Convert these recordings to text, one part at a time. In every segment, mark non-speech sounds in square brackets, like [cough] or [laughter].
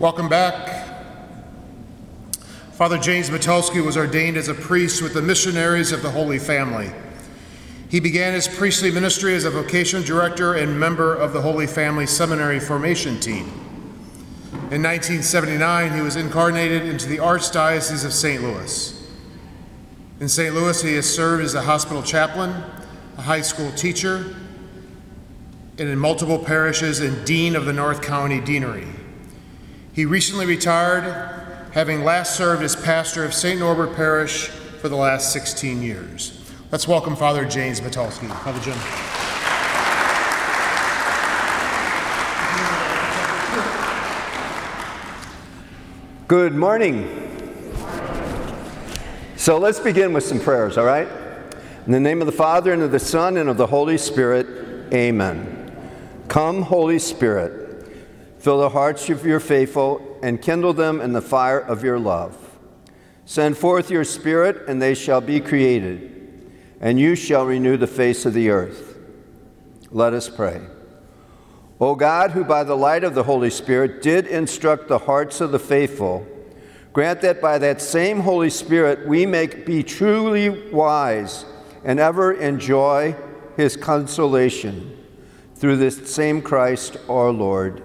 Welcome back. Father James Mitulski was ordained as a priest with the missionaries of the Holy Family. He began his priestly ministry as a vocation director and member of the Holy Family Seminary formation team. In 1979, he was incarnated into the Archdiocese of St. Louis. In St. Louis, he has served as a hospital chaplain, a high school teacher, and in multiple parishes and dean of the North County Deanery. He recently retired having last served as pastor of St. Norbert Parish for the last 16 years. Let's welcome Father James Mitulski. Father Jim. Good morning. So let's begin with some prayers, all right? In the name of the Father, and of the Son, and of the Holy Spirit, amen. Come, Holy Spirit, fill the hearts of your faithful and kindle them in the fire of your love. Send forth your Spirit, and they shall be created, and you shall renew the face of the earth. Let us pray. O God, who by the light of the Holy Spirit did instruct the hearts of the faithful, grant that by that same Holy Spirit we may be truly wise and ever enjoy his consolation. Through this same Christ our Lord.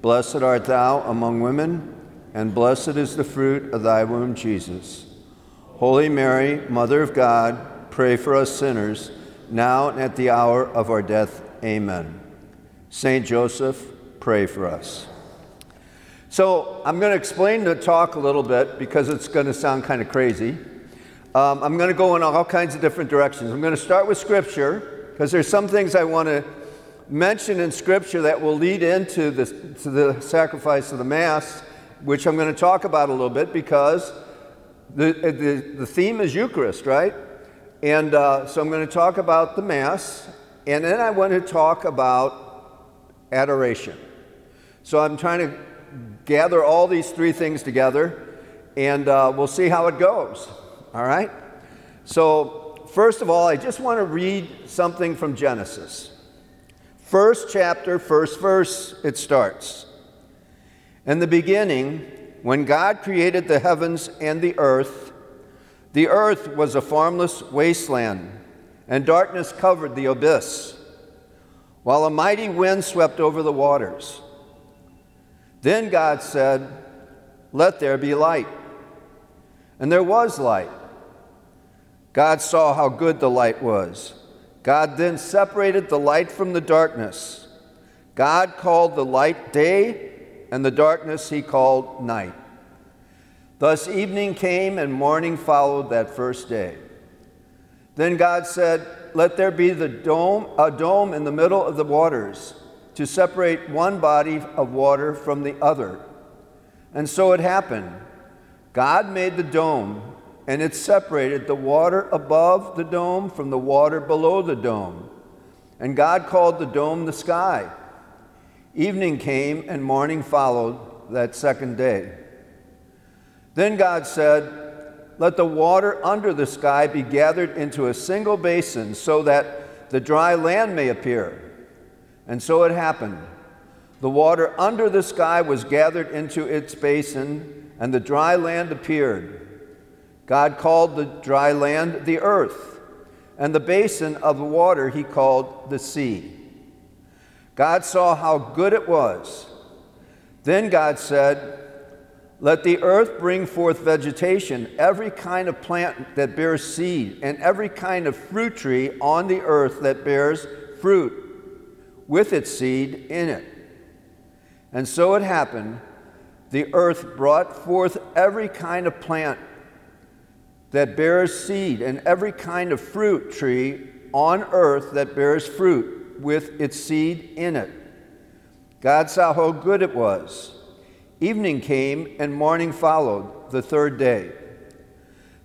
Blessed art thou among women, and blessed is the fruit of thy womb, Jesus. Holy Mary, Mother of God, pray for us sinners, now and at the hour of our death. Amen. Saint Joseph, pray for us. So, I'm going to explain the talk a little bit because it's going to sound kind of crazy. Um, I'm going to go in all kinds of different directions. I'm going to start with Scripture because there's some things I want to mentioned in Scripture that will lead into the, to the sacrifice of the Mass, which I'm going to talk about a little bit because the, the, the theme is Eucharist, right? And uh, so I'm going to talk about the Mass, and then I want to talk about adoration. So I'm trying to gather all these three things together, and uh, we'll see how it goes. All right? So, first of all, I just want to read something from Genesis. First chapter, first verse, it starts. In the beginning, when God created the heavens and the earth, the earth was a formless wasteland, and darkness covered the abyss, while a mighty wind swept over the waters. Then God said, Let there be light. And there was light. God saw how good the light was. God then separated the light from the darkness. God called the light day, and the darkness he called night. Thus evening came, and morning followed that first day. Then God said, Let there be the dome, a dome in the middle of the waters, to separate one body of water from the other. And so it happened. God made the dome and it separated the water above the dome from the water below the dome. And God called the dome the sky. Evening came, and morning followed that second day. Then God said, Let the water under the sky be gathered into a single basin, so that the dry land may appear. And so it happened. The water under the sky was gathered into its basin, and the dry land appeared. God called the dry land the earth, and the basin of the water he called the sea. God saw how good it was. Then God said, Let the earth bring forth vegetation, every kind of plant that bears seed, and every kind of fruit tree on the earth that bears fruit, with its seed in it. And so it happened the earth brought forth every kind of plant that bears seed, and every kind of fruit tree on earth that bears fruit with its seed in it. God saw how good it was. Evening came, and morning followed, the third day.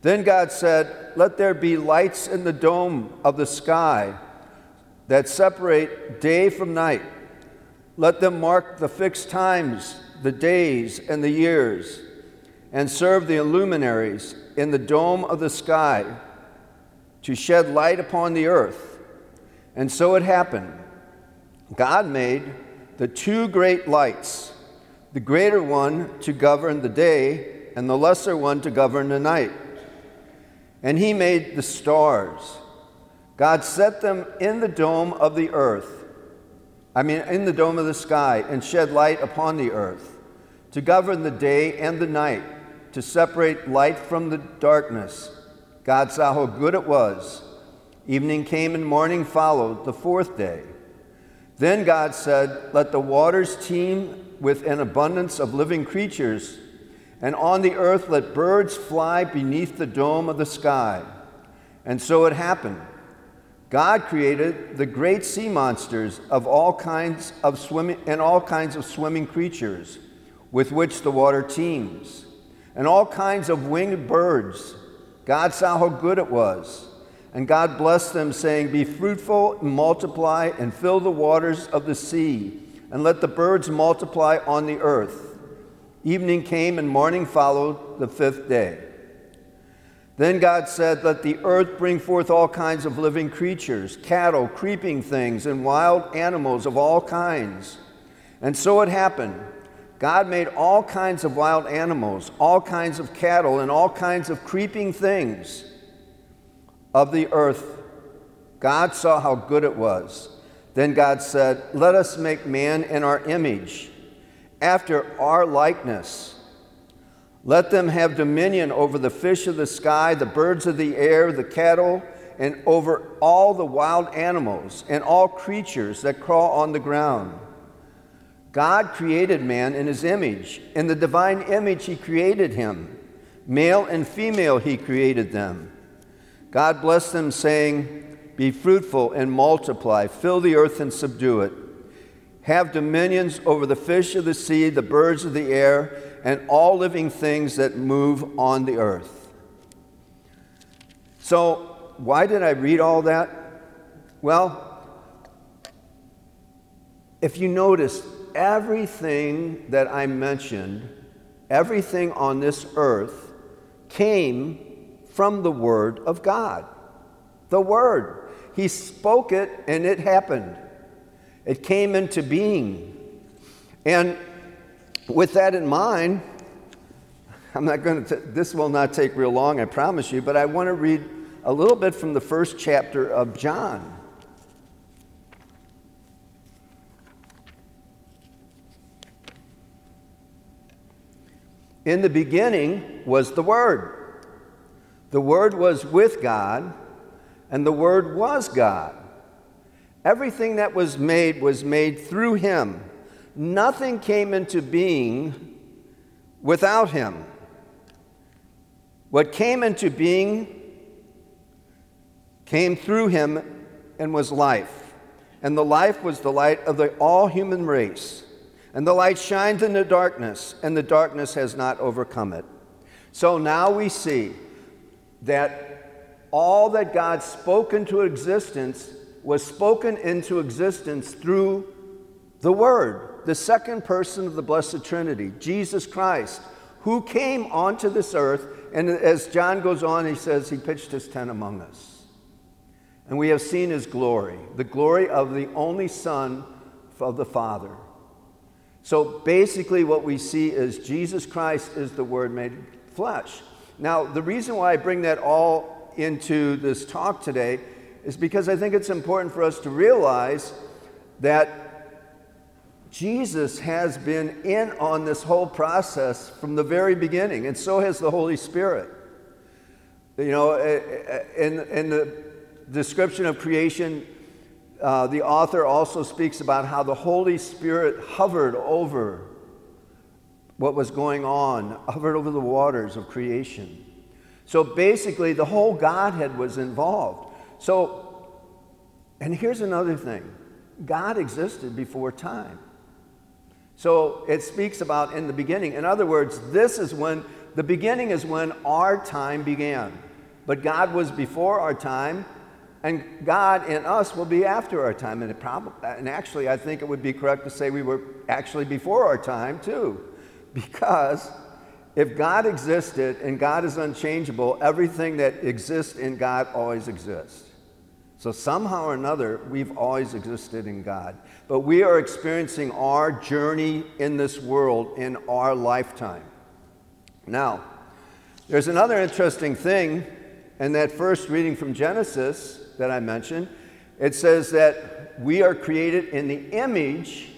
Then God said, Let there be lights in the dome of the sky that separate day from night. Let them mark the fixed times, the days, and the years, and serve the luminaries in the dome of the sky to shed light upon the earth. And so it happened. God made the two great lights, the greater one to govern the day, and the lesser one to govern the night. And he made the stars. God set them in the dome of the earth, I mean, in the dome of the sky, and shed light upon the earth, to govern the day and the night, to separate light from the darkness. God saw how good it was. Evening came and morning followed, the fourth day. Then God said, Let the waters teem with an abundance of living creatures, and on the earth let birds fly beneath the dome of the sky. And so it happened. God created the great sea monsters of all kinds of swimming and all kinds of swimming creatures with which the water teems, and all kinds of winged birds. God saw how good it was. And God blessed them, saying, Be fruitful, and multiply, and fill the waters of the sea, and let the birds multiply on the earth. Evening came, and morning followed the fifth day. Then God said, Let the earth bring forth all kinds of living creatures, cattle, creeping things, and wild animals of all kinds. And so it happened. God made all kinds of wild animals, all kinds of cattle, and all kinds of creeping things of the earth. God saw how good it was. Then God said, Let us make man in our image, after our likeness. Let them have dominion over the fish of the sky, the birds of the air, the cattle, and over all the wild animals and all creatures that crawl on the ground. God created man in his image. In the divine image, he created him. Male and female, he created them. God blessed them, saying, Be fruitful and multiply, fill the earth and subdue it. Have dominions over the fish of the sea, the birds of the air, and all living things that move on the earth. So, why did I read all that? Well, if you notice, everything that I mentioned, everything on this earth, came from the Word of God. The Word. He spoke it and it happened. It came into being. And with that in mind, I'm not going to, this will not take real long, I promise you, but I want to read a little bit from the first chapter of John. In the beginning was the Word the Word was with God, and the Word was God. Everything that was made was made through Him. Nothing came into being without Him. What came into being came through Him and was life. And the life was the light of the all human race. And the light shines in the darkness, and the darkness has not overcome it. So now we see that all that God spoke into existence was spoken into existence through the Word, the second person of the Blessed Trinity, Jesus Christ, who came onto this earth. And as John goes on, he says, He pitched his tent among us. And we have seen his glory, the glory of the only Son of the Father. So basically, what we see is Jesus Christ is the Word made flesh. Now, the reason why I bring that all into this talk today is because I think it's important for us to realize that Jesus has been in on this whole process from the very beginning, and so has the Holy Spirit. You know, in, in the description of creation, uh, the author also speaks about how the Holy Spirit hovered over what was going on, hovered over the waters of creation. So basically, the whole Godhead was involved. So, and here's another thing God existed before time. So it speaks about in the beginning. In other words, this is when the beginning is when our time began. But God was before our time, and God in us will be after our time. And, it prob- and actually, I think it would be correct to say we were actually before our time, too. Because if God existed and God is unchangeable, everything that exists in God always exists. So somehow or another, we've always existed in God. But we are experiencing our journey in this world in our lifetime. Now, there's another interesting thing in that first reading from Genesis that I mentioned. It says that we are created in the image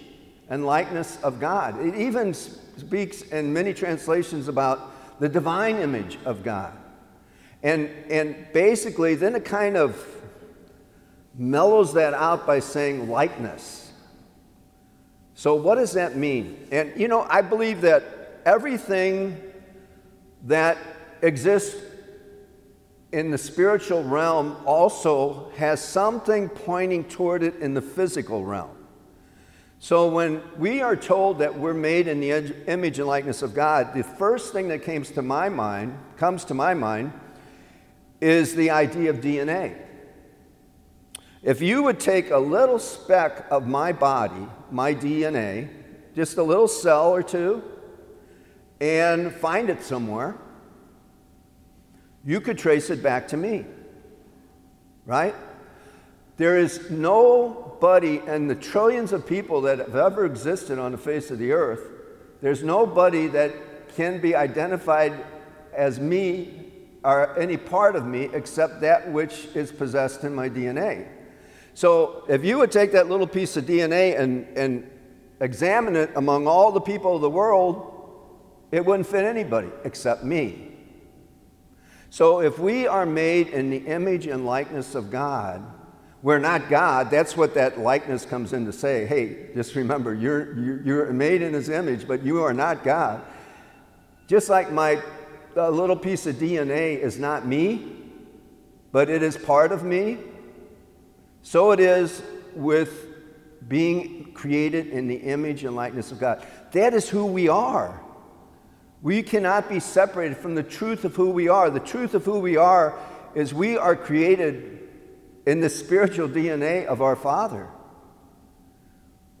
and likeness of God. It even speaks in many translations about the divine image of God. And, and basically, then it kind of mellows that out by saying likeness. So, what does that mean? And, you know, I believe that everything that exists in the spiritual realm also has something pointing toward it in the physical realm. So when we are told that we're made in the image and likeness of God, the first thing that comes to my mind, comes to my mind, is the idea of DNA. If you would take a little speck of my body, my DNA, just a little cell or two, and find it somewhere, you could trace it back to me. Right? There is nobody, and the trillions of people that have ever existed on the face of the earth, there's nobody that can be identified as me or any part of me except that which is possessed in my DNA. So if you would take that little piece of DNA and, and examine it among all the people of the world, it wouldn't fit anybody except me. So if we are made in the image and likeness of God, we're not God. That's what that likeness comes in to say. Hey, just remember, you're, you're made in His image, but you are not God. Just like my little piece of DNA is not me, but it is part of me, so it is with being created in the image and likeness of God. That is who we are. We cannot be separated from the truth of who we are. The truth of who we are is we are created in the spiritual DNA of our Father.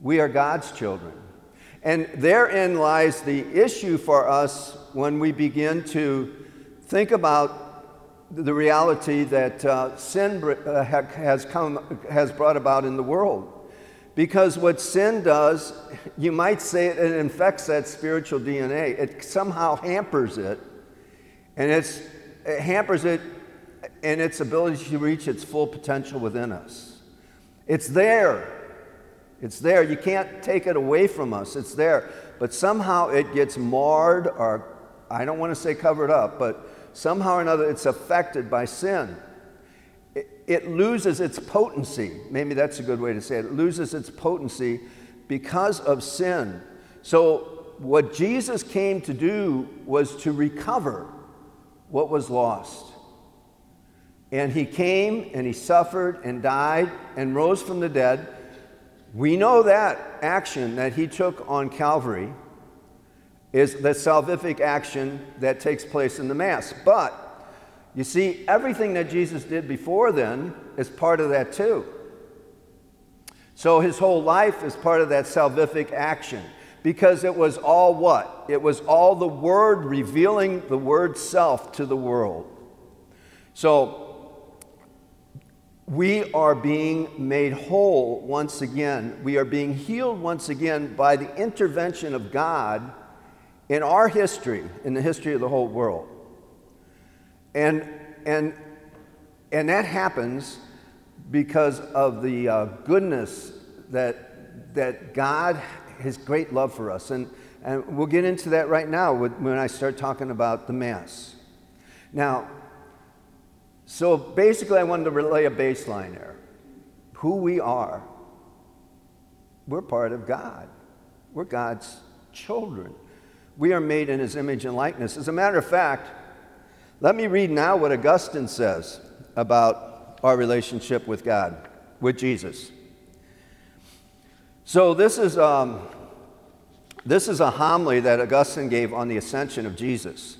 We are God's children. And therein lies the issue for us when we begin to think about the reality that uh, sin uh, has, come, has brought about in the world. Because what sin does, you might say it, it infects that spiritual DNA. It somehow hampers it, and it hampers it in its ability to reach its full potential within us. It's there. It's there. You can't take it away from us. It's there. But somehow it gets marred, or I don't want to say covered up, but somehow or another it's affected by sin. It, loses its potency. Maybe that's a good way to say it. It loses its potency because of sin. So, what Jesus came to do was to recover what was lost. And he came and he suffered and died and rose from the dead. We know that action that he took on Calvary is the salvific action that takes place in the Mass. But you see, everything that Jesus did before then is part of that too. So his whole life is part of that salvific action because it was all what? It was all the Word revealing the Word self to the world. So we are being made whole once again. We are being healed once again by the intervention of God in our history, in the history of the whole world. And, and, and that happens because of the uh, goodness that, that God, His great love for us. And, and we'll get into that right now when I start talking about the Mass. Now, so basically, I wanted to relay a baseline there. Who we are. We're part of God, we're God's children. We are made in his image and likeness. As a matter of fact, let me read now what Augustine says about our relationship with God, with Jesus. So, this is um, This is a homily that Augustine gave on the ascension of Jesus.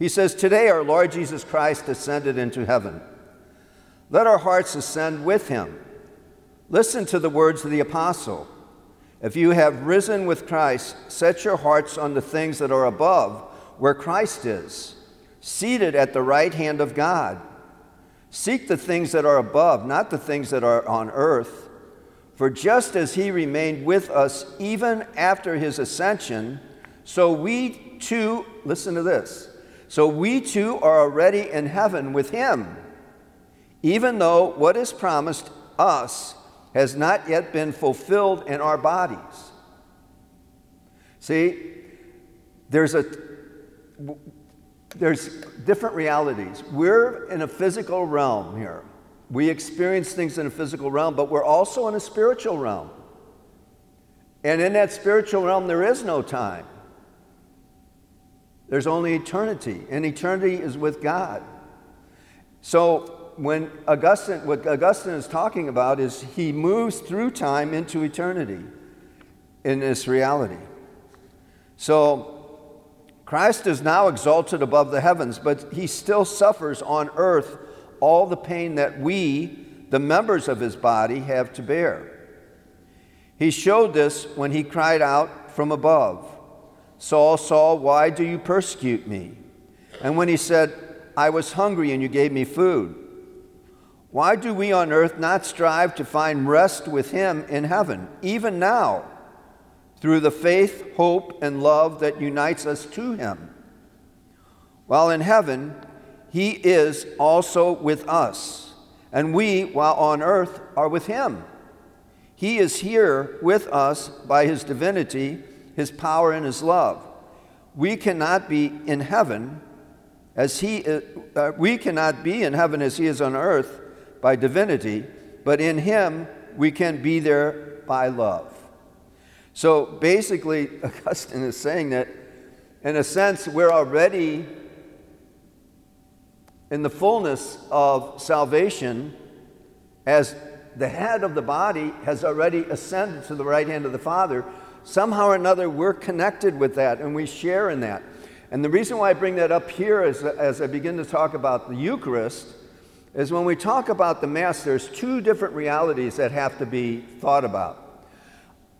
He says, Today our Lord Jesus Christ ascended into heaven. Let our hearts ascend with him. Listen to the words of the apostle. If you have risen with Christ, set your hearts on the things that are above, where Christ is, seated at the right hand of God. Seek the things that are above, not the things that are on earth. For just as he remained with us even after his ascension, so we too, listen to this, so we too are already in heaven with him, even though what is promised us has not yet been fulfilled in our bodies. See, there's a there's different realities. We're in a physical realm here. We experience things in a physical realm, but we're also in a spiritual realm. And in that spiritual realm, there is no time. There's only eternity, and eternity is with God. So, when Augustine, what Augustine is talking about is he moves through time into eternity in this reality. So, Christ is now exalted above the heavens, but he still suffers on earth all the pain that we, the members of his body, have to bear. He showed this when he cried out from above Saul, Saul, why do you persecute me? And when he said, I was hungry and you gave me food. Why do we on earth not strive to find rest with him in heaven, even now? Through the faith, hope, and love that unites us to Him. While in heaven, He is also with us, and we, while on earth, are with Him. He is here with us by His divinity, His power, and His love. We cannot be in heaven as He uh, we cannot be in heaven as He is on earth by divinity, but in Him we can be there by love. So basically, [laughs] Augustine is saying that, in a sense, we're already in the fullness of salvation as the head of the body has already ascended to the right hand of the Father. Somehow or another, we're connected with that and we share in that. And the reason why I bring that up here is, as I begin to talk about the Eucharist is when we talk about the Mass, there's two different realities that have to be thought about.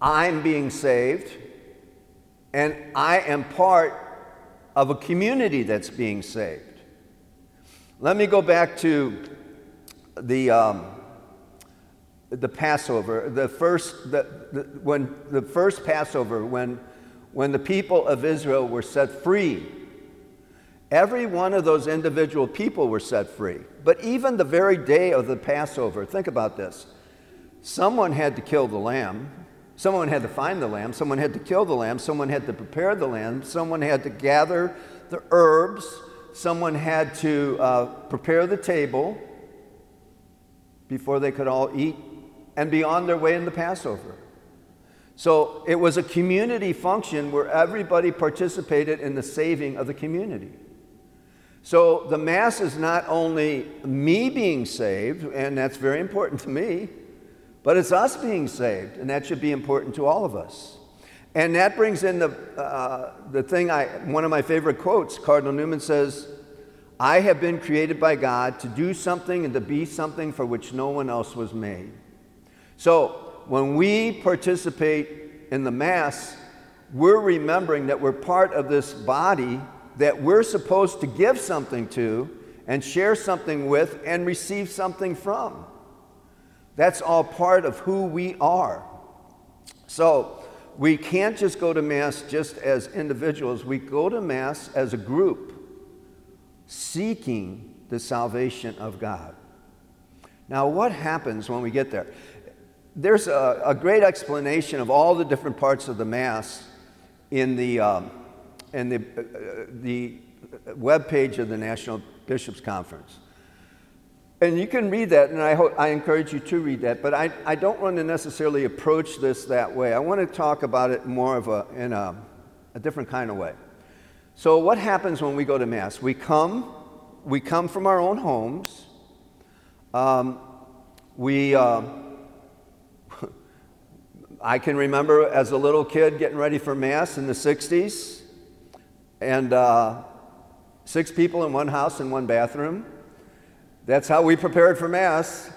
I'm being saved, and I am part of a community that's being saved. Let me go back to the, um, the Passover, the first, the, the, when the first Passover, when, when the people of Israel were set free. Every one of those individual people were set free. But even the very day of the Passover, think about this. Someone had to kill the lamb. Someone had to find the lamb, someone had to kill the lamb, someone had to prepare the lamb, someone had to gather the herbs, someone had to uh, prepare the table before they could all eat and be on their way in the Passover. So it was a community function where everybody participated in the saving of the community. So the Mass is not only me being saved, and that's very important to me, but it's us being saved, and that should be important to all of us. And that brings in the, uh, the thing I, one of my favorite quotes. Cardinal Newman says, I have been created by God to do something and to be something for which no one else was made. So when we participate in the Mass, we're remembering that we're part of this body that we're supposed to give something to and share something with and receive something from. That's all part of who we are. So we can't just go to Mass just as individuals, we go to Mass as a group seeking the salvation of God. Now, what happens when we get there? There's a, a great explanation of all the different parts of the Mass in the, um, in the, uh, the web page of the National Bishops Conference. And you can read that, and I, ho- I encourage you to read that, but I, I don't want to necessarily approach this that way. I want to talk about it more of a, in a, a different kind of way. So, what happens when we go to Mass? We come, we come from our own homes. Um, we, uh, [laughs] I can remember as a little kid getting ready for Mass in the 60s, and uh, six people in one house in one bathroom. That's how we prepared for Mass.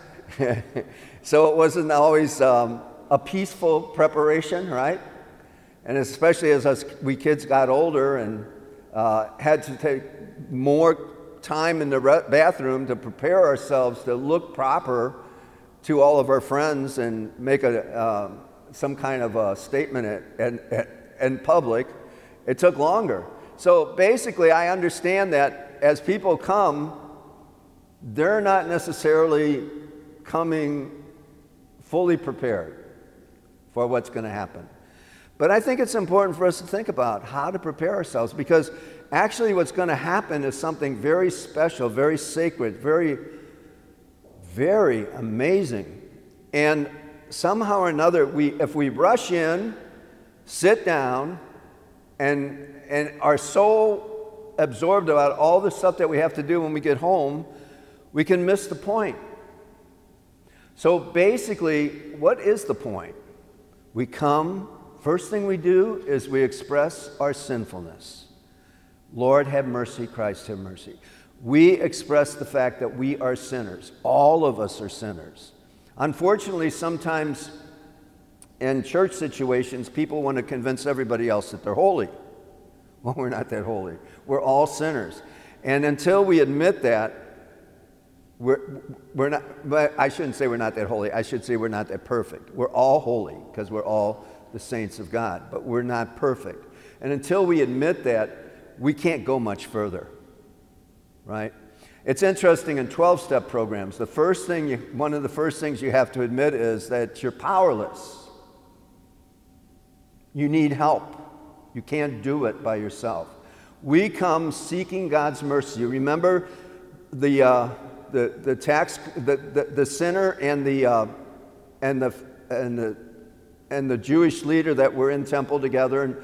[laughs] so it wasn't always um, a peaceful preparation, right? And especially as us, we kids got older and uh, had to take more time in the re- bathroom to prepare ourselves to look proper to all of our friends and make a, uh, some kind of a statement in public, it took longer. So basically, I understand that as people come, they're not necessarily coming fully prepared for what's going to happen. But I think it's important for us to think about how to prepare ourselves because actually, what's going to happen is something very special, very sacred, very, very amazing. And somehow or another, we, if we rush in, sit down, and, and are so absorbed about all the stuff that we have to do when we get home, we can miss the point. So basically, what is the point? We come First thing we do is we express our sinfulness. Lord, have mercy. Christ, have mercy. We express the fact that we are sinners. All of us are sinners. Unfortunately, sometimes in church situations, people want to convince everybody else that they're holy. Well, we're not that holy. We're all sinners. And until we admit that, we're, we're not, but I shouldn't say we're not that holy. I should say we're not that perfect. We're all holy because we're all the saints of God, but we're not perfect. And until we admit that, we can't go much further, right? It's interesting in 12 step programs, the first thing you, one of the first things you have to admit is that you're powerless. You need help. You can't do it by yourself. We come seeking God's mercy. You remember the, uh, the, the tax, the, the, the sinner and the, uh, and the, and the and the Jewish leader that were in temple together. And,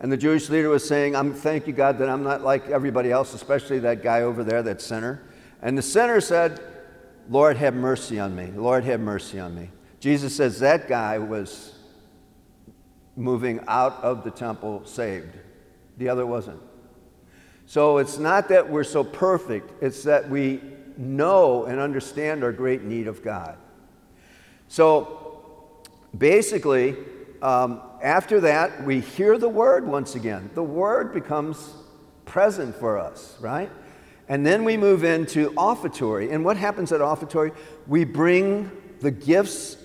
and the Jewish leader was saying, I'm thank you, God, that I'm not like everybody else, especially that guy over there, that sinner. And the sinner said, Lord, have mercy on me. Lord, have mercy on me. Jesus says that guy was moving out of the temple saved, the other wasn't. So it's not that we're so perfect, it's that we know and understand our great need of God. So basically, um, after that, we hear the word once again. The word becomes present for us, right? And then we move into offertory. And what happens at offertory? We bring the gifts,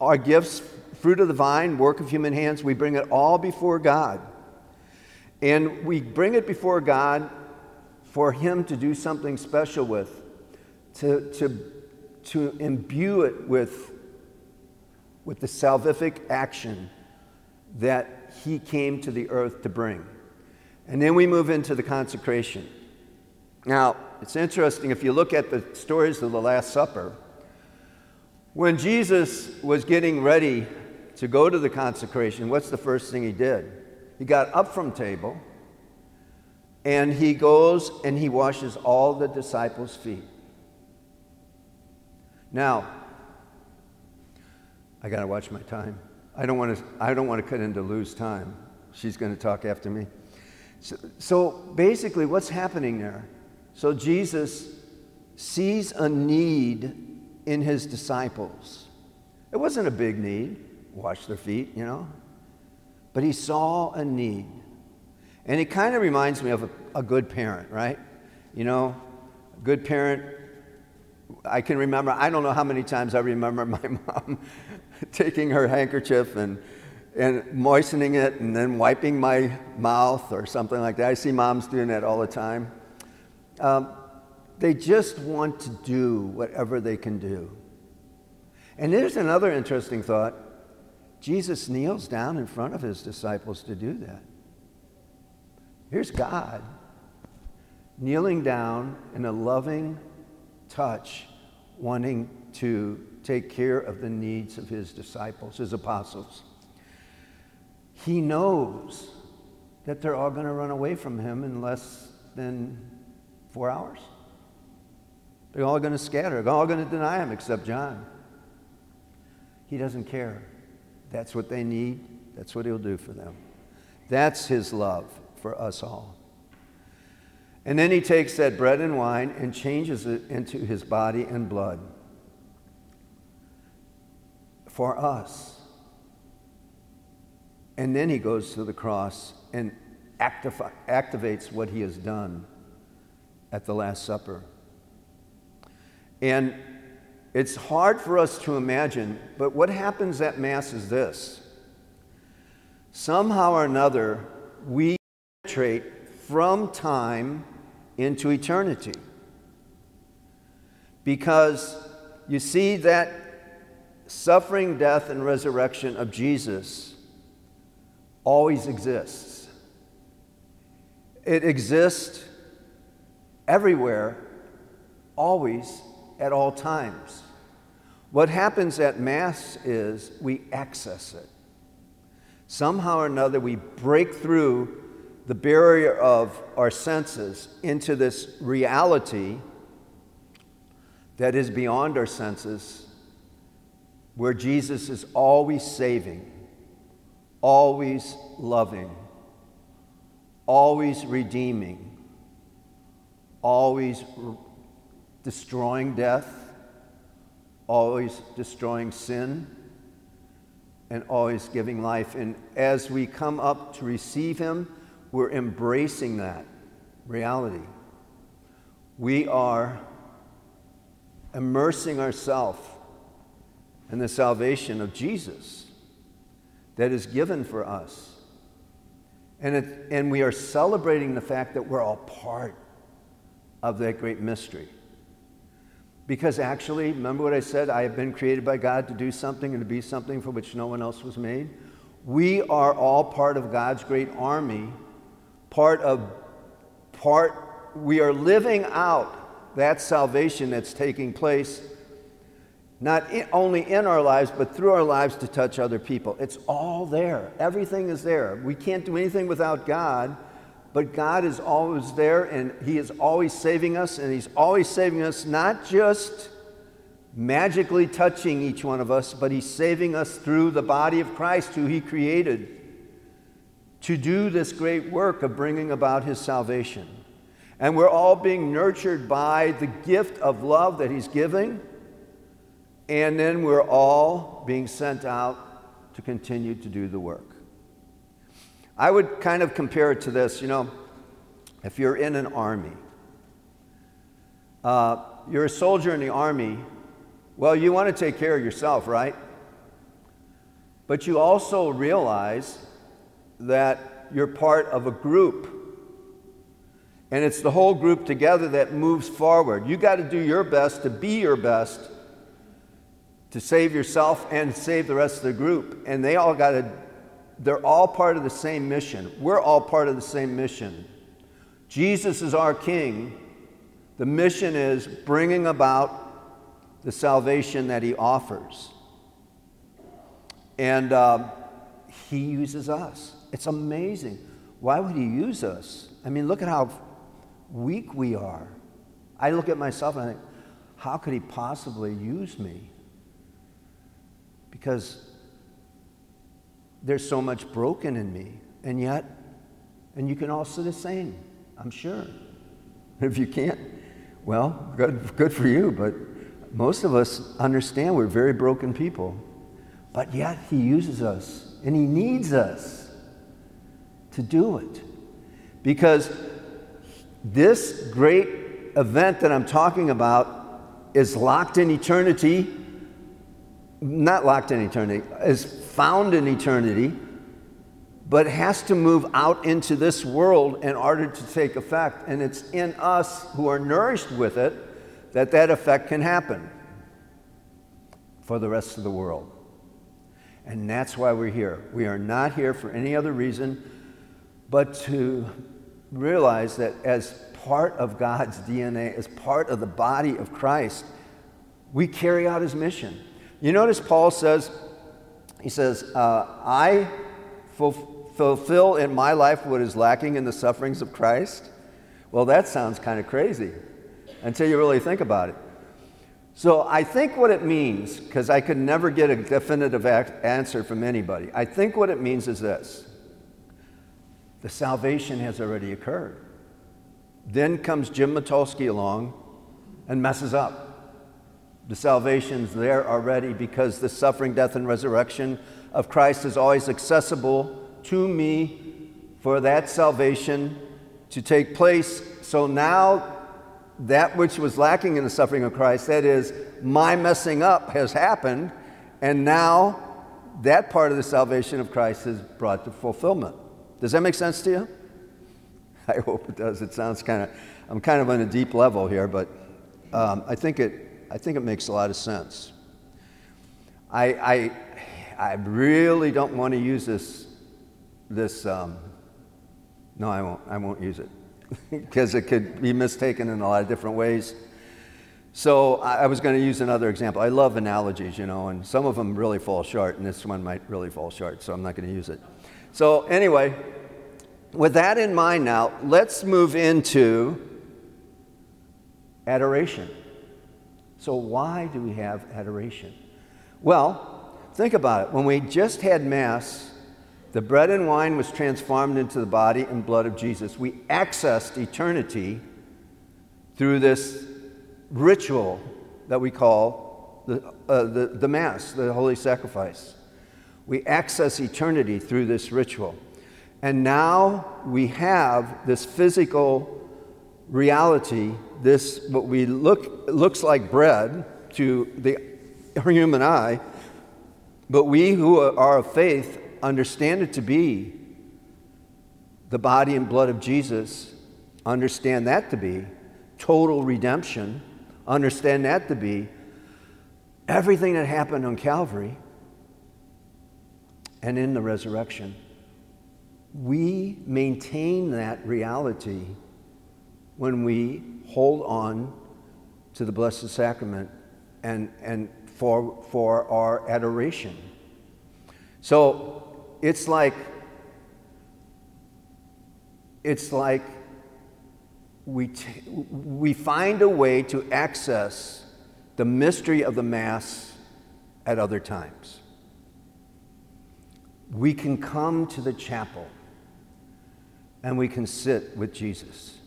our gifts, fruit of the vine, work of human hands, we bring it all before God. And we bring it before God for Him to do something special with, to, to, to imbue it with with the salvific action that he came to the earth to bring. And then we move into the consecration. Now, it's interesting if you look at the stories of the Last Supper, when Jesus was getting ready to go to the consecration, what's the first thing he did? He got up from table and he goes and he washes all the disciples' feet. Now, I got to watch my time. I don't want to, I don't want to cut into lose time. She's going to talk after me. So, so basically, what's happening there? So Jesus sees a need in his disciples. It wasn't a big need, wash their feet, you know, but he saw a need. And it kind of reminds me of a, a good parent, right? You know, a good parent I can remember, I don't know how many times I remember [laughs] my mom taking her handkerchief and, and moistening it and then wiping my mouth or something like that. I see moms doing that all the time. Um, they just want to do whatever they can do. And there's another interesting thought Jesus kneels down in front of his disciples to do that. Here's God kneeling down in a loving touch, wanting to take care of the needs of his disciples, his apostles. He knows that they're all going to run away from him in less than four hours. They're all going to scatter. They're all going to deny him except John. He doesn't care. That's what they need. That's what He'll do for them. That's His love for us all. And then He takes that bread and wine and changes it into His body and blood for us. And then He goes to the cross and activi- activates what He has done at the Last Supper. And it's hard for us to imagine, but what happens at Mass is this. Somehow or another, we penetrate from time into eternity. Because you see that suffering, death, and resurrection of Jesus always exists. It exists everywhere, always, at all times. What happens at Mass is we access it. Somehow or another, we break through the barrier of our senses into this reality that is beyond our senses, where Jesus is always saving, always loving, always redeeming, always destroying death, always destroying sin, and always giving life. And as we come up to receive Him, we're embracing that reality. We are immersing ourselves in the salvation of Jesus that is given for us. And, it, and we are celebrating the fact that we're all part of that great mystery. Because actually, remember what I said? I have been created by God to do something and to be something for which no one else was made. We are all part of God's great army, part of, part, we are living out that salvation that's taking place, not in, only in our lives, but through our lives to touch other people. It's all there. Everything is there. We can't do anything without God. But God is always there and He is always saving us, and He's always saving us not just magically touching each one of us, but He's saving us through the body of Christ, who He created, to do this great work of bringing about His salvation. And we're all being nurtured by the gift of love that He's giving, and then we're all being sent out to continue to do the work. I would kind of compare it to this you know, if you're in an army, uh, you're a soldier in the army, well, you want to take care of yourself, right? But you also realize that you're part of a group. And it's the whole group together that moves forward. You got to do your best to be your best to save yourself and save the rest of the group. And they all got to they're all part of the same mission. We're all part of the same mission. Jesus is our King. The mission is bringing about the salvation that He offers. And uh, He uses us. It's amazing. Why would He use us? I mean, look at how weak we are. I look at myself and I think, how could He possibly use me? Because there's so much broken in me. And yet, and you can all say the same, I'm sure. [laughs] If you can't, well, good, good for you, but most of us understand we're very broken people. But yet, He uses us, and He needs us to do it. Because this great event that I'm talking about is locked in eternity, not locked in eternity, is found in eternity, but has to move out into this world in order to take effect. And it's in us who are nourished with it that that effect can happen for the rest of the world. And that's why we're here. We are not here for any other reason but to realize that as part of God's DNA, as part of the body of Christ, we carry out his mission. You notice Paul says, he says, uh, I fulfill in my life what is lacking in the sufferings of Christ. Well, that sounds kind of crazy until you really think about it. So I think what it means, because I could never get a definitive answer from anybody, I think what it means is this the salvation has already occurred. Then comes Jim Mitulski along and messes up. The salvation's there already because the suffering, death, and resurrection of Christ is always accessible to me for that salvation to take place. So now, that which was lacking in the suffering of Christ, that is, my messing up, has happened, and now that part of the salvation of Christ is brought to fulfillment. Does that make sense to you? [laughs] I hope it does. It sounds kind of, I'm kind of on a deep level here, but um, I, think it, I think it makes a lot of sense. I, I, I really don't want to use this, this um, no, I won't, I won't use it [laughs] because it could be mistaken in a lot of different ways. So I, I was going to use another example. I love analogies, you know, and some of them really fall short, and this one might really fall short, so I'm not going to use it. So, anyway, with that in mind now, let's move into adoration. So, why do we have adoration? Well, think about it. When we just had Mass, the bread and wine was transformed into the body and blood of Jesus. We accessed eternity through this ritual that we call the, uh, the, the Mass, the Holy Sacrifice. We access eternity through this ritual. And now we have this physical reality, this what we look looks like bread to the human eye, but we who are of faith understand it to be the body and blood of Jesus, understand that to be total redemption, understand that to be everything that happened on Calvary and in the resurrection we maintain that reality when we hold on to the Blessed Sacrament and, and for, for our adoration. So it's like, it's like we, t- we find a way to access the mystery of the Mass at other times. We can come to the chapel and we can sit with Jesus.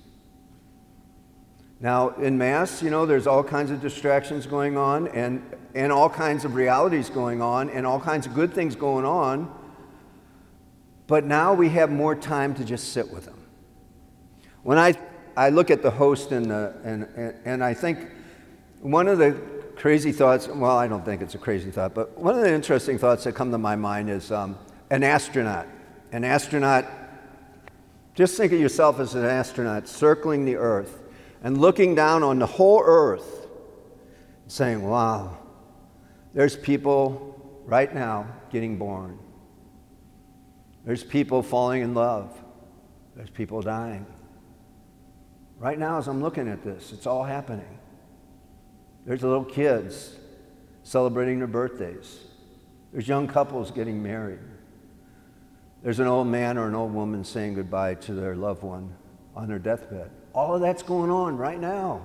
Now, in Mass, you know, there's all kinds of distractions going on and, and all kinds of realities going on and all kinds of good things going on. But now we have more time to just sit with Him. When I, I look at the host and, the, and, and, and I think one of the crazy thoughts, well, I don't think it's a crazy thought, but one of the interesting thoughts that come to my mind is um, an astronaut. An astronaut just think of yourself as an astronaut circling the Earth and looking down on the whole Earth, and saying, Wow, there's people right now getting born. There's people falling in love. There's people dying. Right now, as I'm looking at this, it's all happening. There's little kids celebrating their birthdays. There's young couples getting married. There's an old man or an old woman saying goodbye to their loved one on their deathbed. All of that's going on right now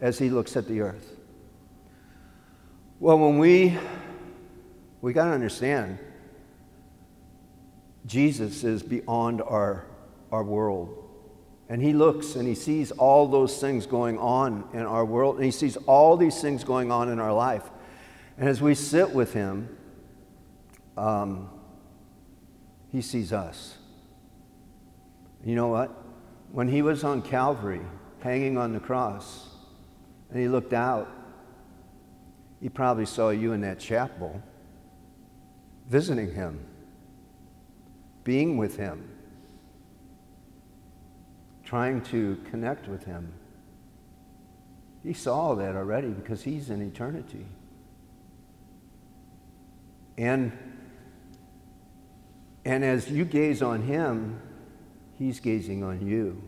as he looks at the earth. Well, when we we got to understand Jesus is beyond our our world. And he looks and he sees all those things going on in our world, and he sees all these things going on in our life. And as we sit with him, um, he sees us. You know what? When he was on Calvary, hanging on the cross, and he looked out, he probably saw you in that chapel, visiting him, being with him, trying to connect with him. He saw that already because he's in eternity. And and as you gaze on him, he's gazing on you.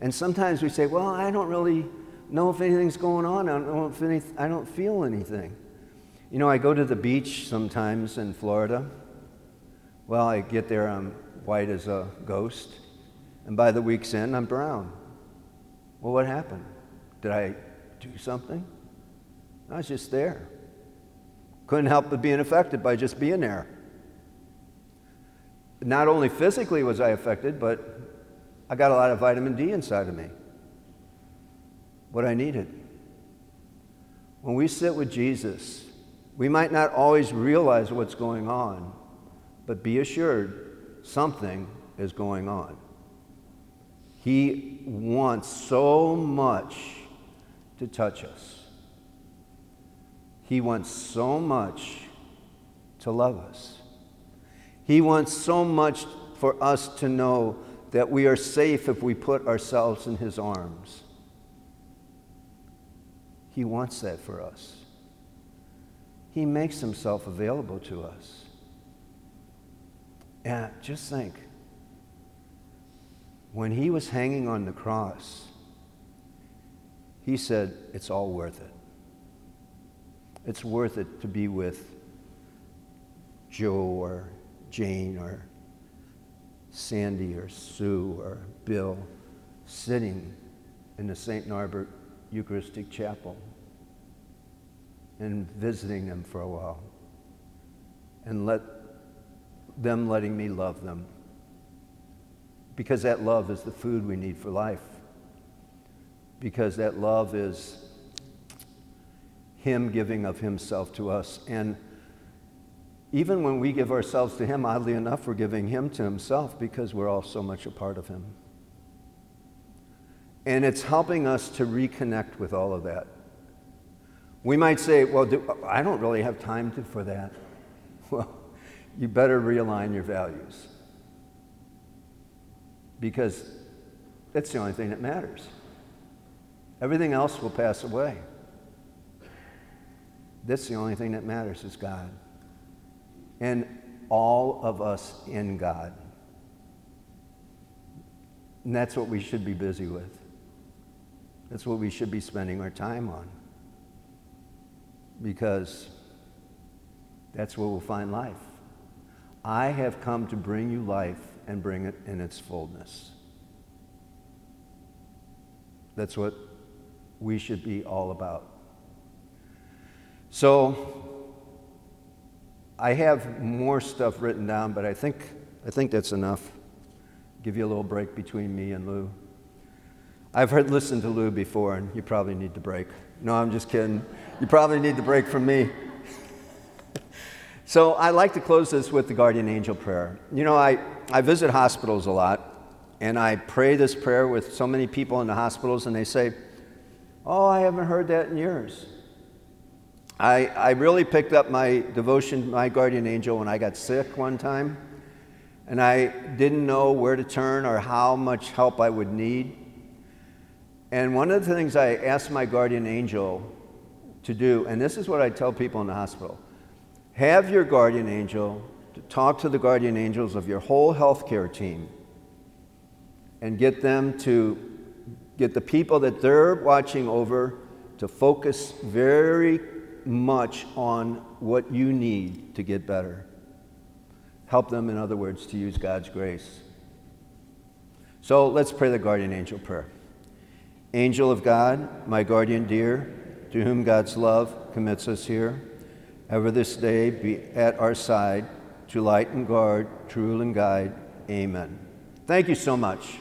And sometimes we say, well, I don't really know if anything's going on. I don't, any, I don't feel anything. You know, I go to the beach sometimes in Florida. Well, I get there, I'm white as a ghost. And by the week's end, I'm brown. Well, what happened? Did I do something? I was just there. Couldn't help but being affected by just being there. Not only physically was I affected, but I got a lot of vitamin D inside of me. What I needed. When we sit with Jesus, we might not always realize what's going on, but be assured something is going on. He wants so much to touch us. He wants so much to love us. He wants so much for us to know that we are safe if we put ourselves in His arms. He wants that for us. He makes Himself available to us. And just think when He was hanging on the cross, He said, It's all worth it. It's worth it to be with Joe or Jane or Sandy or Sue or Bill sitting in the St. Norbert Eucharistic Chapel and visiting them for a while and let them letting me love them because that love is the food we need for life because that love is him giving of Himself to us. And even when we give ourselves to Him, oddly enough, we're giving Him to Himself because we're all so much a part of Him. And it's helping us to reconnect with all of that. We might say, well, do, I don't really have time to, for that. [laughs] Well, you better realign your values because that's the only thing that matters. Everything else will pass away. That's the only thing that matters is God. And all of us in God. And that's what we should be busy with. That's what we should be spending our time on. Because that's where we'll find life. I have come to bring you life and bring it in its fullness. That's what we should be all about. So I have more stuff written down, but I think, I think that's enough. Give you a little break between me and Lou. I've heard listened to Lou before, and you probably need the break. No, I'm just kidding. You probably need the break from me. [laughs] so I like to close this with the guardian angel prayer. You know, I, I visit hospitals a lot, and I pray this prayer with so many people in the hospitals, and they say, Oh, I haven't heard that in years. I, I really picked up my devotion, my guardian angel, when I got sick one time, and I didn't know where to turn or how much help I would need. And one of the things I asked my guardian angel to do, and this is what I tell people in the hospital have your guardian angel to talk to the guardian angels of your whole healthcare team and get them to get the people that they're watching over to focus very much on what you need to get better. Help them, in other words, to use God's grace. So let's pray the guardian angel prayer. Angel of God, my guardian dear, to whom God's love commits us here, ever this day be at our side to light and guard, to rule and guide. Amen. Thank you so much.